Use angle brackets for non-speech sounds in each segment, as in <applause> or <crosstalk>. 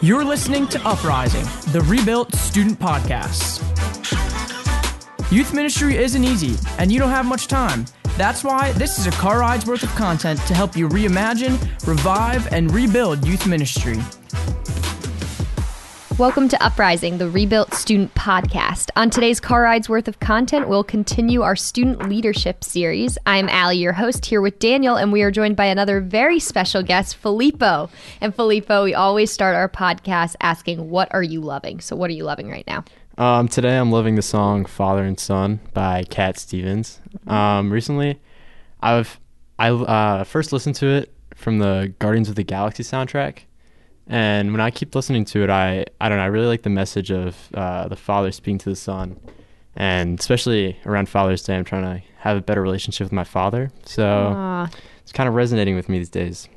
You're listening to Uprising, the Rebuilt Student Podcast. Youth ministry isn't easy, and you don't have much time. That's why this is a car ride's worth of content to help you reimagine, revive, and rebuild youth ministry. Welcome to Uprising, the Rebuilt Student Podcast. On today's Car Rides worth of content, we'll continue our student leadership series. I'm Allie, your host, here with Daniel, and we are joined by another very special guest, Filippo. And Filippo, we always start our podcast asking, What are you loving? So, what are you loving right now? Um, today I'm loving the song "Father and Son" by Cat Stevens. Um, recently, I've I uh, first listened to it from the Guardians of the Galaxy soundtrack, and when I keep listening to it, I I don't know, I really like the message of uh, the father speaking to the son, and especially around Father's Day, I'm trying to have a better relationship with my father. So Aw, it's kind of resonating with me these days.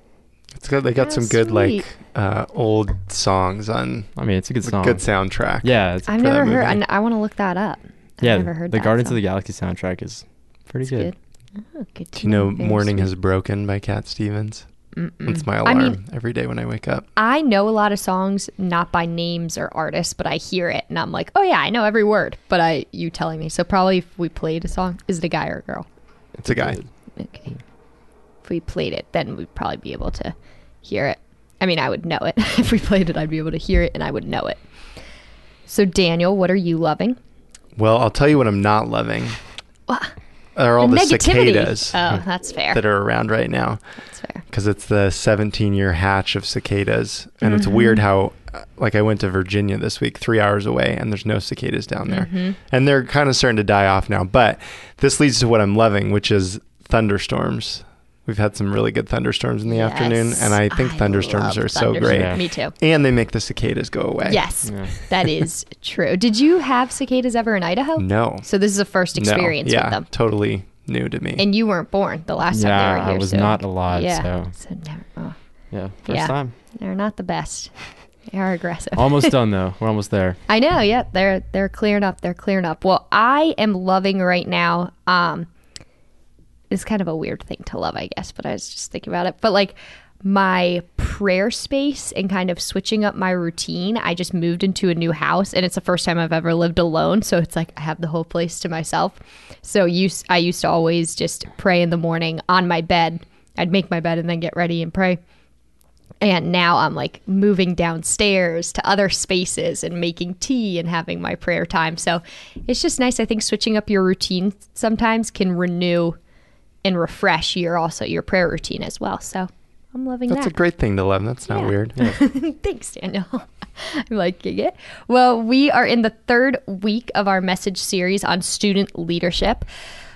It's good. They got That's some good sweet. like uh, old songs on I mean, it's a good a song. good soundtrack. Yeah, it's, I've never heard, movie. I, I want to look that up. I've yeah. never heard the that Guardians song. of the Galaxy soundtrack is pretty It's good. good. Oh, good Do you know Very "Morning. Has Broken" by Cat Stevens? Mm-mm. It's my I alarm mean- every day when I wake up. I know a lot of songs not by names or artists, but I hear it and I'm like, oh yeah, I know every word. But I, you telling me. So probably if we played a song, is it a guy or a girl? It's a guy. Okay. If we played it, then we'd probably be able to hear it. I mean, I would know it. <laughs> if we played it, I'd be able to hear it and I would know it. So Daniel, what are you loving? Well, I'll tell you what I'm not loving. Are all the, cicadas Oh, that's fair. that are around right now that's fair. because it's the 17 year hatch of cicadas, and it's Mm-hmm. weird how. uh, Like I went to Virginia this week, three hours away, and there's no cicadas down there, Mm-hmm. and they're kind of starting to die off now. But this leads to what I'm loving, which is thunderstorms. We've had some really good thunderstorms in the afternoon, and I think thunderstorms love are so great. Yeah. Me too. And they make the cicadas go away. Yes, Yeah. that is <laughs> true. Did you have cicadas ever in Idaho? No. So this is a first No. experience yeah, with them. Totally new to me. And you weren't born the last time Yeah, they were I here. was so- not alive, Yeah. so- so never, oh, Yeah, first Yeah. time. they're not the best. They are aggressive. Almost <laughs> done though. We're almost there. I know. Yeah, they're they're clearing up. They're clearing up. Well, I am loving right now. Um, it's kind of a weird thing to love, I guess, but I was just thinking about it. But like my prayer space and kind of switching up my routine. I just moved into a new house, and it's the first time I've ever lived alone. So it's like I have the whole place to myself. So use I used to always just pray in the morning on my bed. I'd make my bed and then get ready and pray. And now I'm like moving downstairs to other spaces and making tea and having my prayer time. So it's just nice. I think switching up your routine sometimes can renew and refresh your also your prayer routine as well. So I'm loving it. That's a great thing to love. That's not Yeah. weird. <laughs> Thanks, Daniel. <laughs> I'm liking it. Well, we are in the third week of our message series on student leadership.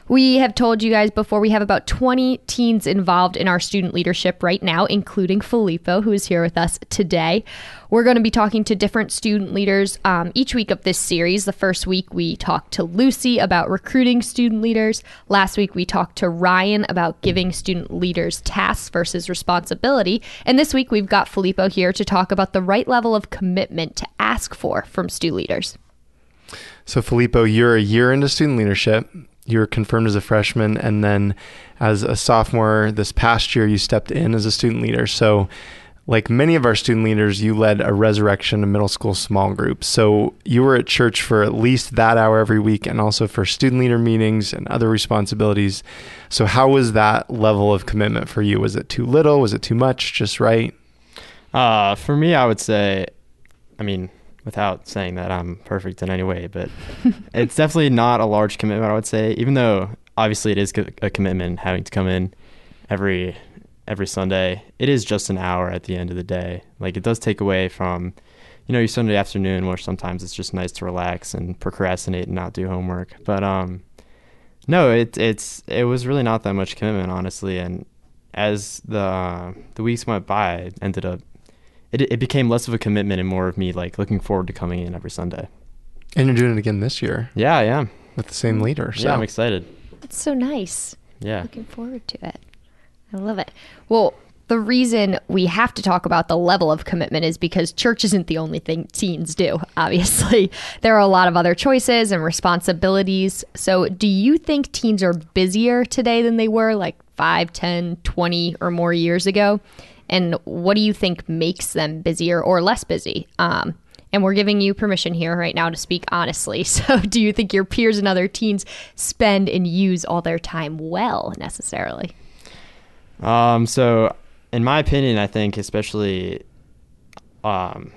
We have told you guys before we have about 20 teens involved in our student leadership right now, including Filippo, who is here with us today. We're going to be talking to different student leaders um, each week of this series. The first week, we talked to Lucy about recruiting student leaders. Last week, we talked to Ryan about giving student leaders tasks versus responsibility. And this week, we've got Filippo here to talk about the right level of commitment to ask for from student leaders. So, Filippo, you're a year into student leadership. You were confirmed as a freshman, and then as a sophomore this past year, you stepped in as a student leader. So, like many of our student leaders, you led a resurrection of middle school small group. So, you were at church for at least that hour every week and also for student leader meetings and other responsibilities. So, how was that level of commitment for you? Was it too little? Was it too much? Just right? Uh, for me, I would say, I mean, without saying that I'm perfect in any way, but <laughs> it's definitely not a large commitment. I would say, even though obviously it is a commitment having to come in every every Sunday. It is just an hour at the end of the day. Like it does take away from, you know, your Sunday afternoon, where sometimes it's just nice to relax and procrastinate and not do homework. But um, no, it it's it was really not that much commitment, honestly. And as the the weeks went by, I ended up it it became less of a commitment and more of me like looking forward to coming in every Sunday. And you're doing it again this year Yeah, I am. with the same leader. So Yeah, I'm excited. It's so nice. Yeah. Looking forward to it. I love it. Well, the reason we have to talk about the level of commitment is because church isn't the only thing teens do, <laughs> obviously. There are a lot of other choices and responsibilities. So, do you think teens are busier today than they were like 5, 10, 20 or more years ago? And what do you think makes them busier or less busy? Um, and we're giving you permission here right now to speak honestly. <laughs> So, do you think your peers and other teens spend and use all their time well necessarily? Um, so, in my opinion, I think especially um,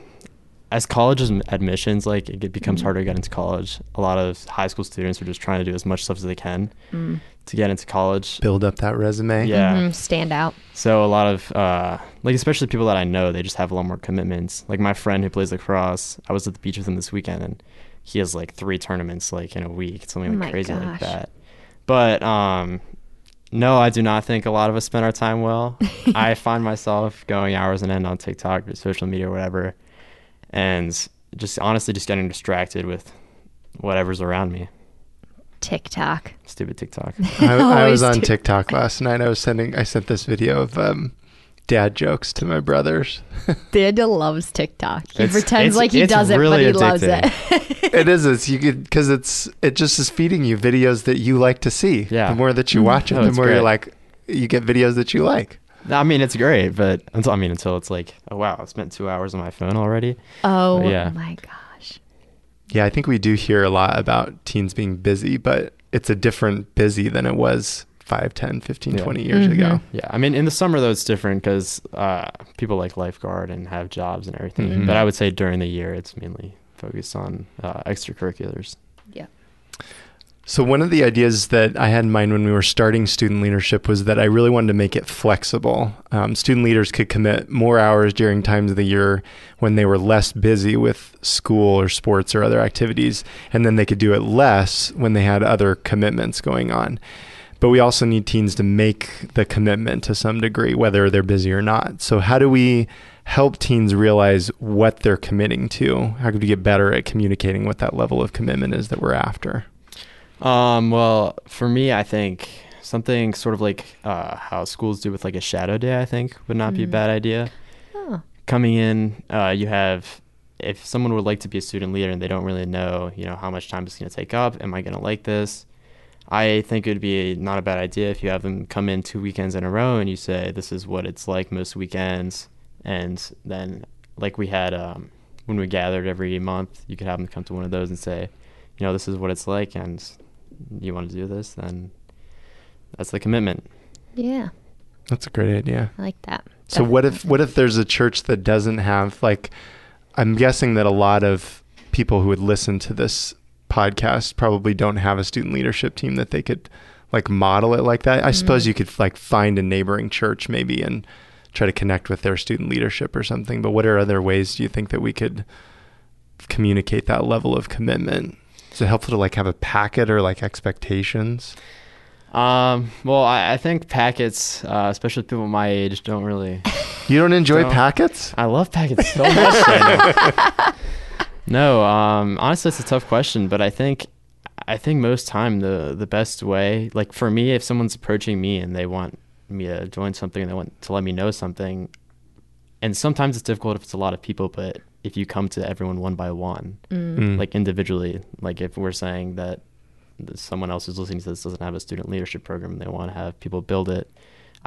as college admissions, like it becomes mm-hmm. harder to get into college. A lot of high school students are just trying to do as much stuff as they can mm. To get into college. Build up that resume. Yeah. Mm-hmm. Stand out. So a lot of uh, like especially people that I know, they just have a lot more commitments. Like my friend who plays lacrosse, I was at the beach with him this weekend, and he has like three tournaments like in a week, something like oh crazy gosh. like that. But um, no, I do not think a lot of us spend our time well. <laughs> I find myself going hours and end on TikTok or social media or whatever and just honestly just getting distracted with whatever's around me. TikTok. Stupid TikTok. <laughs> I, I was on TikTok last night. I was sending. I sent this video of um, dad jokes to my brothers. <laughs> Dad loves TikTok. He it's, pretends it's, like he does it, but he addicting. loves it. <laughs> it is. It's you could because it's it just is feeding you videos that you like to see. Yeah. The more that you watch it, oh, the more great. you're like, you get videos that you like. I mean, it's great, but until I mean, until it's like, oh wow, I spent two hours on my phone already. Oh yeah. my gosh. Yeah, I think we do hear a lot about teens being busy, but it's a different busy than it was 5, 10, 15, yeah. 20 years mm-hmm. ago. Yeah, I mean, in the summer though, it's different because uh, people like lifeguard and have jobs and everything. Mm-hmm. But I would say during the year, it's mainly focused on uh, extracurriculars. Yeah. So, one of the ideas that I had in mind when we were starting student leadership was that I really wanted to make it flexible. Um, student leaders could commit more hours during times of the year when they were less busy with school or sports or other activities, and then they could do it less when they had other commitments going on. But we also need teens to make the commitment to some degree, whether they're busy or not. So, how do we help teens realize what they're committing to? How could we get better at communicating what that level of commitment is that we're after? Um, well, for me, I think something sort of like uh, how schools do with like a shadow day, I think would not mm. be a mm. bad idea. Oh. Coming in, uh, you have if someone would like to be a student leader and they don't really know, you know, how much time it's going to take up, am I going to like this? I think it would be not a bad idea if you have them come in two weekends in a row and you say this is what it's like most weekends, and then like we had um, when we gathered every month, you could have them come to one of those and say, you know, this is what it's like, and you want to do this, then that's the commitment. Yeah. That's a great idea. I like that. So what if what if there's a church that doesn't have like I'm guessing that a lot of people who would listen to this podcast probably don't have a student leadership team that they could like model it like that. I mm-hmm. suppose you could like find a neighboring church maybe and try to connect with their student leadership or something. But what are other ways do you think that we could communicate that level of commitment? Is it helpful to like have a packet or like expectations? Um, well, I, I think packets, uh, especially people my age, don't really. <laughs> You don't enjoy don't, packets? I love packets so much. <laughs> no, um, honestly, it's a tough question, but I think, I think most time the the best way, like for me, if someone's approaching me and they want me to join something and they want to let me know something, and sometimes it's difficult if it's a lot of people, but if you come to everyone one by one, mm. mm. like individually, like if we're saying that someone else who's listening to this doesn't have a student leadership program and they want to have people build it,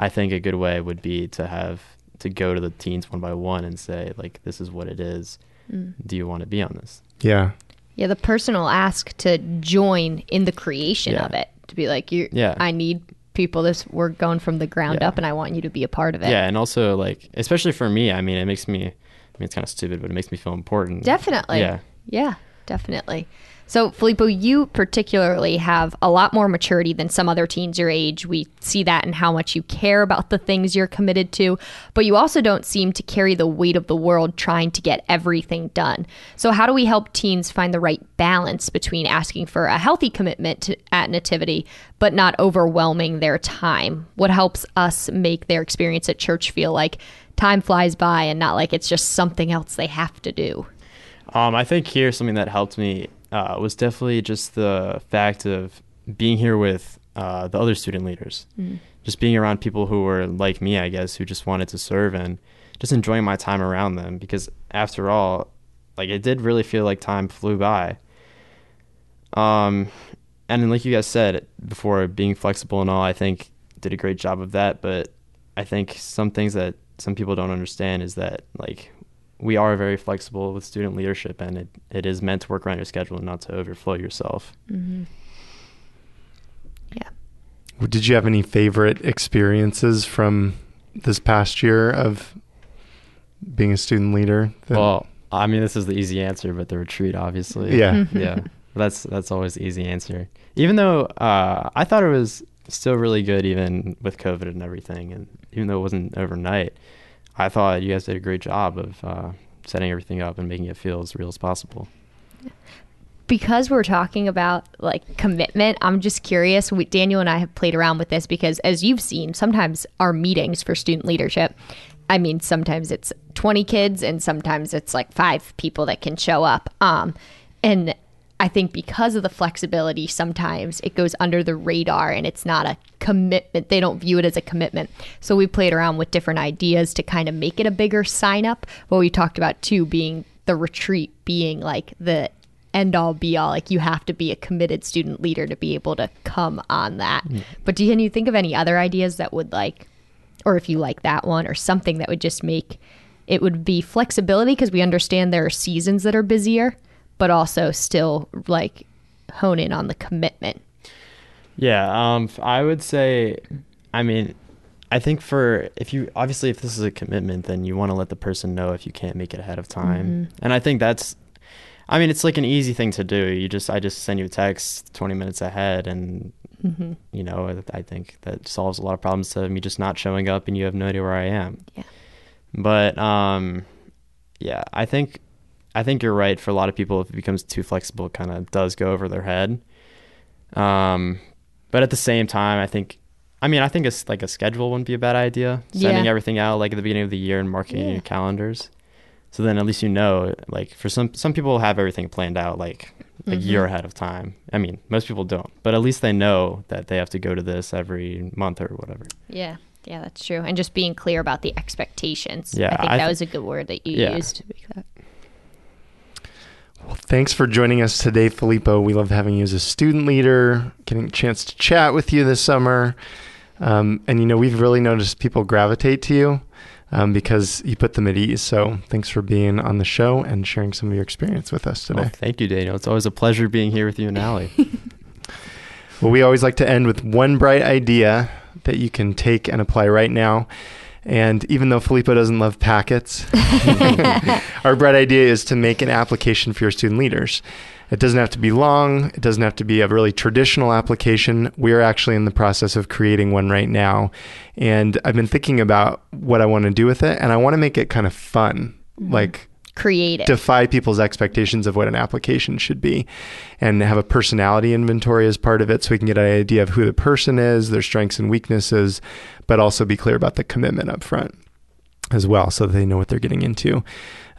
I think a good way would be to have to go to the teens one by one and say like, this is what it is. Mm. Do you want to be on this? Yeah. Yeah, the personal ask to join in the creation yeah. of it. To be like, you, yeah, I need people. This we're going from the ground yeah. up, and I want you to be a part of it. Yeah, and also like, especially for me, I mean, it makes me I mean, it's kind of stupid, but it makes me feel important. Definitely. Yeah. Yeah, definitely. So, Filippo, you particularly have a lot more maturity than some other teens your age. We see that in how much you care about the things you're committed to, but you also don't seem to carry the weight of the world trying to get everything done. So, how do we help teens find the right balance between asking for a healthy commitment to, at Nativity, but not overwhelming their time? What helps us make their experience at church feel like time flies by and not like it's just something else they have to do. Um, I think here's something that helped me uh, was definitely just the fact of being here with uh, the other student leaders, mm. just being around people who were like me, I guess, who just wanted to serve and just enjoying my time around them. Because after all, like it did really feel like time flew by. Um, and like you guys said before, being flexible and all, I think did a great job of that. But I think some things that some people don't understand is that like we are very flexible with student leadership, and it, it is meant to work around your schedule and not to overflow yourself. Mm-hmm. Yeah. Did you have any favorite experiences from this past year of being a student leader? that- Well, I mean, this is the easy answer, but the retreat, obviously. yeah. yeah, that's that's always the easy answer. Even though uh, I thought it was still really good, even with COVID and everything, and even though it wasn't overnight, I thought you guys did a great job of uh, setting everything up and making it feel as real as possible. because we're talking about like commitment, I'm just curious. We, Daniel and I have played around with this because, as you've seen, sometimes our meetings for student leadership, I mean, sometimes it's 20 kids and sometimes it's like five people that can show up. Um, and I think because of the flexibility, sometimes it goes under the radar and it's not a commitment. They don't view it as a commitment. So we played around with different ideas to kind of make it a bigger sign up. What we talked about too being the retreat being like the end all be all. Like you have to be a committed student leader to be able to come on that. But do you, can you think of any other ideas that would like, or if you like that one, or something that would just make it would be flexibility because we understand there are seasons that are busier, but also still like hone in on the commitment. Yeah, um, I would say, I mean, I think for if you obviously if this is a commitment, then you want to let the person know if you can't make it ahead of time, and I think that's, I mean, it's like an easy thing to do. You just I just send you a text twenty minutes ahead, and Mm-hmm. you know I I think that solves a lot of problems to me just not showing up and you have no idea where I am. Yeah. But um, yeah, I think I think you're right. For a lot of people, if it becomes too flexible, it kind of does go over their head. Um, but at the same time, I think, I mean, I think it's like a schedule wouldn't be a bad idea. Sending Yeah. everything out like at the beginning of the year and marking Yeah. your calendars. So then at least you know, like for some some people have everything planned out like a year ahead of time. I mean, most people don't, but at least they know that they have to go to this every month or whatever. Yeah. Yeah, that's true. And just being clear about the expectations. Yeah, I think I that was a good word that you Yeah. used. To make that. Well, thanks for joining us today, Filippo. We love having you as a student leader, getting a chance to chat with you this summer. Um, and, you know, we've really noticed people gravitate to you um, because you put them at ease. So thanks for being on the show and sharing some of your experience with us today. Well, thank you, Daniel. It's always a pleasure being here with you and Allie. <laughs> <laughs> Well, we always like to end with one bright idea that you can take and apply right now. And even though Filippo doesn't love packets, <laughs> <laughs> our bright idea is to make an application for your student leaders. It doesn't have to be long, it doesn't have to be a really traditional application. We are actually in the process of creating one right now. And I've been thinking about what I want to do with it, and I want to make it kind of fun. Mm-hmm. Like, Creative. defy people's expectations of what an application should be and have a personality inventory as part of it so we can get an idea of who the person is, their strengths and weaknesses, but also be clear about the commitment up front as well so that they know what they're getting into.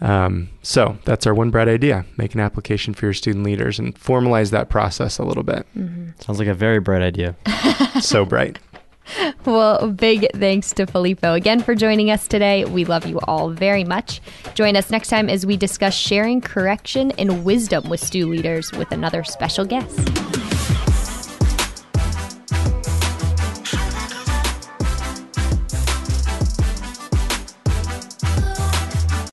Um, so that's our one bright idea. Make an application for your student leaders and formalize that process a little bit. Sounds like a very bright idea. <laughs> so bright. <laughs> Well, big thanks to Filippo again for joining us today. We love you all very much. Join us next time as we discuss sharing correction and wisdom with stew leaders with another special guest.